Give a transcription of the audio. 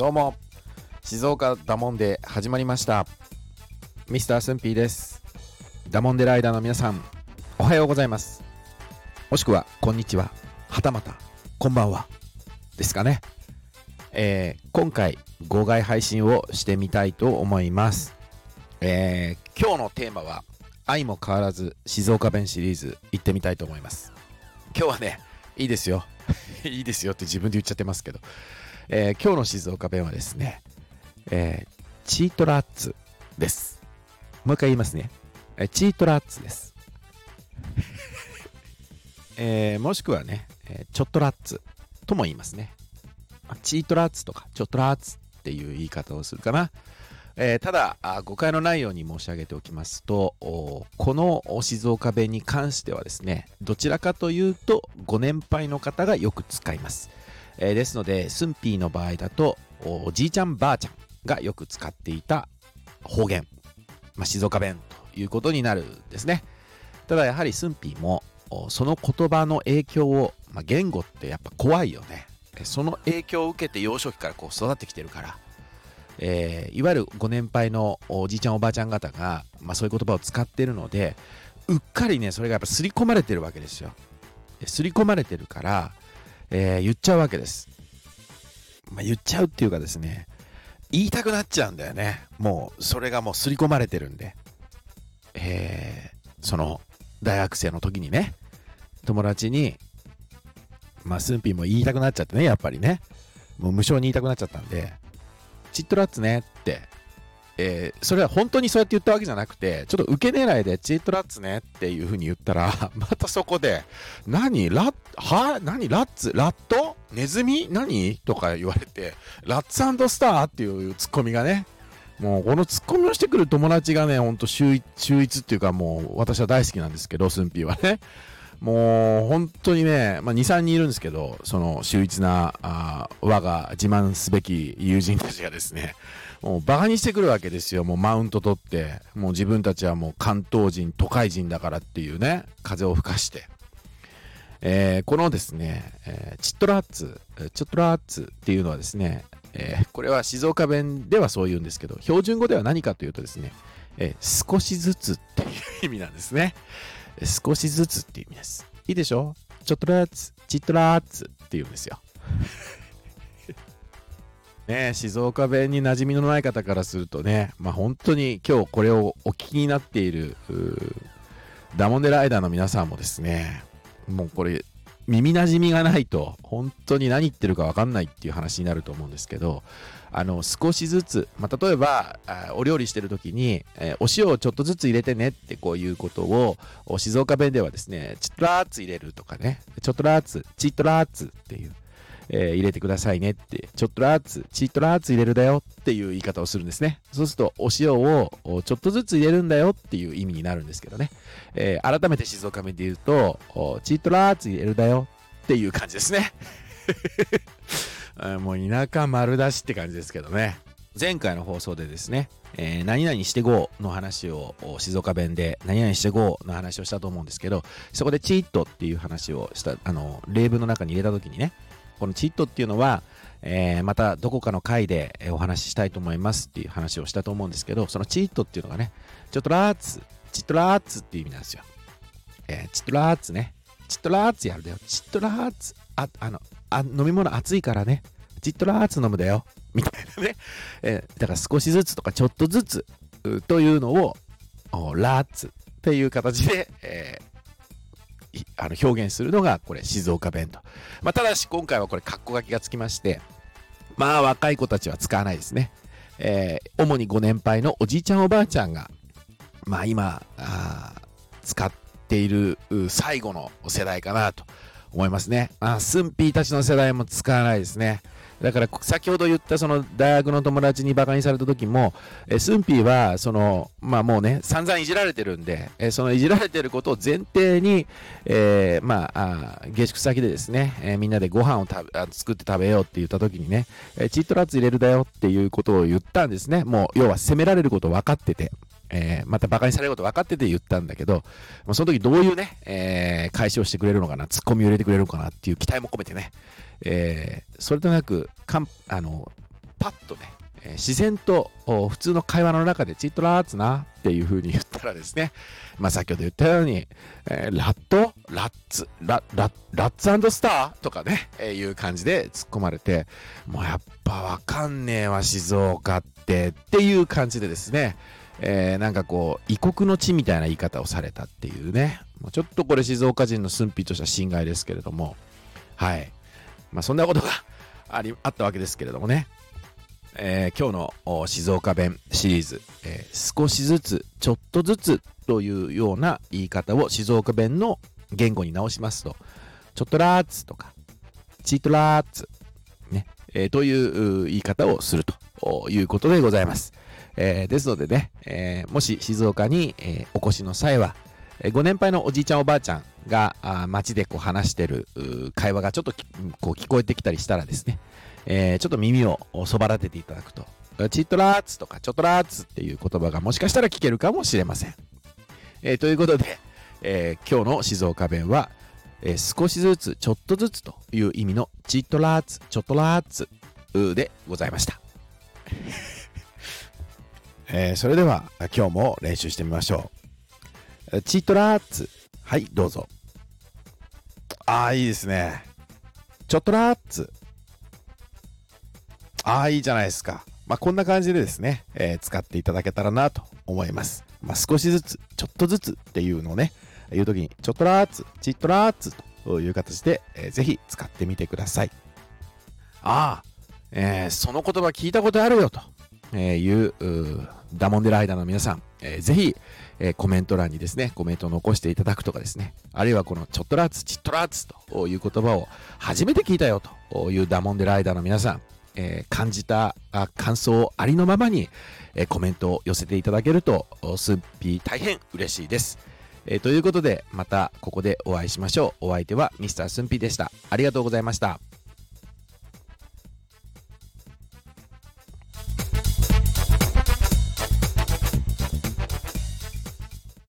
どうも。静岡ダモンデ始まりました。ミスタースンピーです。ダモンデライダーの皆さんおはようございます。もしくはこんにちは。はたまたこんばんは。ですかね。えー、今回号外配信をしてみたいと思います。えー、今日のテーマは愛も変わらず静岡弁シリーズ行ってみたいと思います。今日はねいいですよ。いいですよって自分で言っちゃってますけど、えー、今日の静岡弁はですね、えー、チートラッツです。もう一回言いますね。えー、チートラッツです。え、もしくはね、え、ちょっとラッツとも言いますね。チートラッツとかちょっとラッツっていう言い方をするかな。えー、ただ誤解のないように申し上げておきますとこの静岡弁に関してはですねどちらかというとご年配の方がよく使います、えー、ですのでスンピーの場合だとおじいちゃんばあちゃんがよく使っていた方言、まあ、静岡弁ということになるんですね。ただやはりスンピーもその言葉の影響を、まあ、言語ってやっぱ怖いよね。その影響を受けて幼少期からこう育ってきてるから。えー、いわゆるご年配のおじいちゃんおばあちゃん方が、まあ、そういう言葉を使ってるのでうっかりねそれがやっぱ刷り込まれてるわけですよ。刷り込まれてるから、えー、言っちゃうわけです、まあ、言っちゃうっていうかですね言いたくなっちゃうんだよね。もうそれがもう刷り込まれてるんで。えー、その大学生の時にね友達にまあスンピーも言いたくなっちゃってねやっぱりね。もう無償に言いたくなっちゃったんでチットラッツねって、えー、それは本当にそうやって言ったわけじゃなくて、ちょっと受け狙いでチットラッツねっていう風に言ったら、またそこで、何ラッ、は何ラッツラット？ネズミ？何？とか言われて、ラッツスターっていうツッコミがね、もうこのツッコミをしてくる友達がね、ほんと秀逸っていうかもう私は大好きなんですけど、スンピーはね。もう本当にね、まあ、2、3人いるんですけど、その秀逸なあ我が自慢すべき友人たちがですね、もうバカにしてくるわけですよ。もうマウント取って、もう自分たちはもう関東人、都会人だからっていうね、風を吹かして。えー、このですね、えー、チットラッツ、チットラッツっていうのはですね、えー、これは静岡弁ではそう言うんですけど、標準語では何かというとですね、え少しずつっていう意味なんですね。少しずつっていう意味です。いいでしょ？ちょっとらーつ、ちっとらーつって言うんですよ。ね静岡弁に馴染みのない方からするとね、まあ本当に今日これをお聞きになっている、ダモンデライダーの皆さんもですね、もうこれ耳なじみがないと本当に何言ってるか分かんないっていう話になると思うんですけどあの少しずつ、まあ、例えばお料理してる時に、えー、お塩をちょっとずつ入れてねってこういうことを静岡弁ではですねチッとラーツ入れるとかねちょっとラーツチッとラーツっていうえー、入れてくださいねって、ちょっとラーツ、チートラーツ入れるだよっていう言い方をするんですね。そうすると、お塩をちょっとずつ入れるんだよっていう意味になるんですけどね。えー、改めて静岡弁で言うと、チートラーツ入れるだよっていう感じですね。もう田舎丸出しって感じですけどね。前回の放送でですね、えー、何々して GO の話を静岡弁で何々して GO の話をしたと思うんですけど、そこでチートっていう話をした、あの、例文の中に入れた時にね、このチットっていうのは、えー、またどこかの回でお話ししたいと思いますっていう話をしたと思うんですけど、そのチットっていうのがね、ちょっとラーツ、チットラーツっていう意味なんですよ。えー、チットラーツね。チットラーツやるだよ。チットラーツ。あ、あの、あ飲み物熱いからね。チットラーツ飲むだよ。みたいなね。えー、だから少しずつとかちょっとずつというのを、ラーツっていう形で、えー、あの表現するのがこれ静岡弁と。まあ、ただし今回はこれ括弧書きがつきまして、まあ若い子たちは使わないですね。えー、主にご年配のおじいちゃんおばあちゃんが、まあ今、あ使っている最後の世代かなと思いますね。あ、スンピーたちの世代も使わないですね。だから先ほど言ったその大学の友達にバカにされた時も、えスンピーはその、まあもうね、散々いじられてるんで、えそのいじられてることを前提に、えー、まあ下宿先でですね、えー、みんなでご飯を食べあ作って食べようって言った時にね、えチートラッツ入れるだよっていうことを言ったんですね。もう要は責められること分かってて。えー、また馬鹿にされること分かってて言ったんだけど、まあその時どういうね、えー、返しをしてくれるのかな、ツッコミを入れてくれるのかなっていう期待も込めてね、えー、それとなくかんあのパッとね、え自然と普通の会話の中でチットラーツなっていう風に言ったらですね、まあ、先ほど言ったように、えー、ラットラッツラララッツスターとかね、えー、いう感じで突っ込まれて、もうやっぱわかんねえわ、静岡ってっていう感じでですね、えー、なんかこう異国の地みたいな言い方をされたっていうね、ちょっとこれ静岡人の駿府としては心外ですけれども、はい。まあ、そんなことがありあったわけですけれどもね。えー、今日の静岡弁シリーズ、えー、少しずつ、ちょっとずつというような言い方を静岡弁の言語に直しますと、ちょっとラーツとか、チートラーツ、ね、えー、という言い方をするということでございます。えー、ですのでね、えー、もし静岡に、えお越しの際は、えご年配のおじいちゃんおばあちゃんが街でこう話してる会話がちょっとこう聞こえてきたりしたらですね、えー、ちょっと耳をそば立てていただくと、チットラーツとかチョトラーツっていう言葉がもしかしたら聞けるかもしれません。えー、ということで、えー、今日の静岡弁は、え少しずつ、ちょっとずつという意味のチットラーツ、チョトラーツでございました。えそれでは今日も練習してみましょう。チットラーツ。はい、どうぞ。ああ、いいですね。チョトラーツ。ああ、いいじゃないですか。まあ、こんな感じでですね、えー、使っていただけたらなと思います。まあ、少しずつ、ちょっとずつっていうのをね、言うときに、ちょっとらーつ、ちっとらーつという形で、えー、ぜひ使ってみてください。ああ、えー、その言葉聞いたことあるよというダモンデライダーの皆さん、えー、ぜひ、えー、コメント欄にですね、コメントを残していただくとかですね、あるいはこのちょっとらつ、ちっとらつという言葉を初めて聞いたよというダモンデライダーの皆さん、えー、感じた感想をありのままに、えー、コメントを寄せていただけるとスッピー大変嬉しいです、えー、ということでまたここでお会いしましょう。お相手はミスタースンピーでした。ありがとうございました。